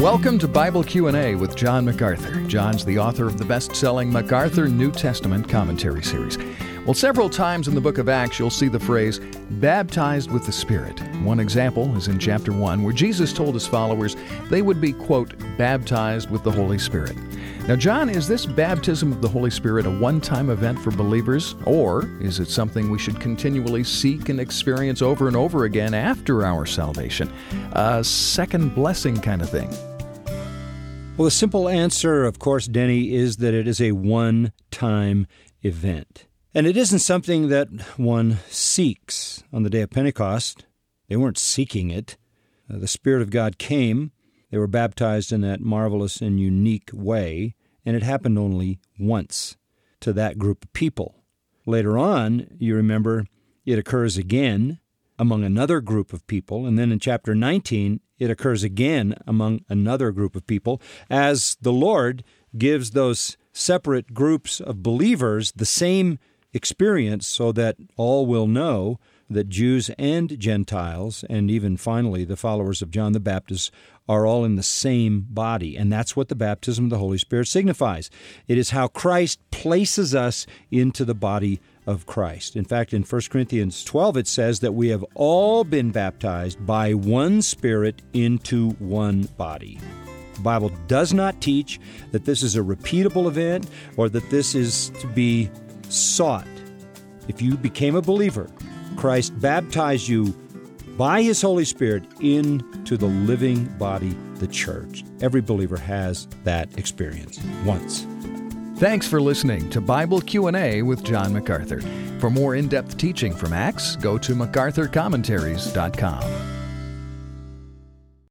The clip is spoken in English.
Welcome to Bible Q&A with John MacArthur. John's the author of the best-selling MacArthur New Testament commentary series. Well, several times in the book of Acts, you'll see the phrase, baptized with the Spirit. One example is in chapter 1, where Jesus told his followers they would be, quote, baptized with the Holy Spirit. Now, John, is this baptism of the Holy Spirit a one time event for believers, or is it something we should continually seek and experience over and over again after our salvation? A second blessing kind of thing? Well, the simple answer, of course, Denny, is that it is a one time event. And it isn't something that one seeks on the day of Pentecost. They weren't seeking it. Uh, the Spirit of God came. They were baptized in that marvelous and unique way, and it happened only once to that group of people. Later on, you remember, it occurs again among another group of people, and then in chapter 19, it occurs again among another group of people as the Lord gives those separate groups of believers the same experience so that all will know that Jews and Gentiles, and even finally the followers of John the Baptist, are all in the same body. And that's what the baptism of the Holy Spirit signifies. It is how Christ places us into the body of Christ. In fact, in 1 Corinthians 12, it says that we have all been baptized by one Spirit into one body. The Bible does not teach that this is a repeatable event or that this is to be sought. If you became a believer, Christ baptized you by His Holy Spirit into the living body, the church. Every believer has that experience once. Thanks for listening to Bible Q&A with John MacArthur. For more in-depth teaching from Acts, go to macarthurcommentaries.com.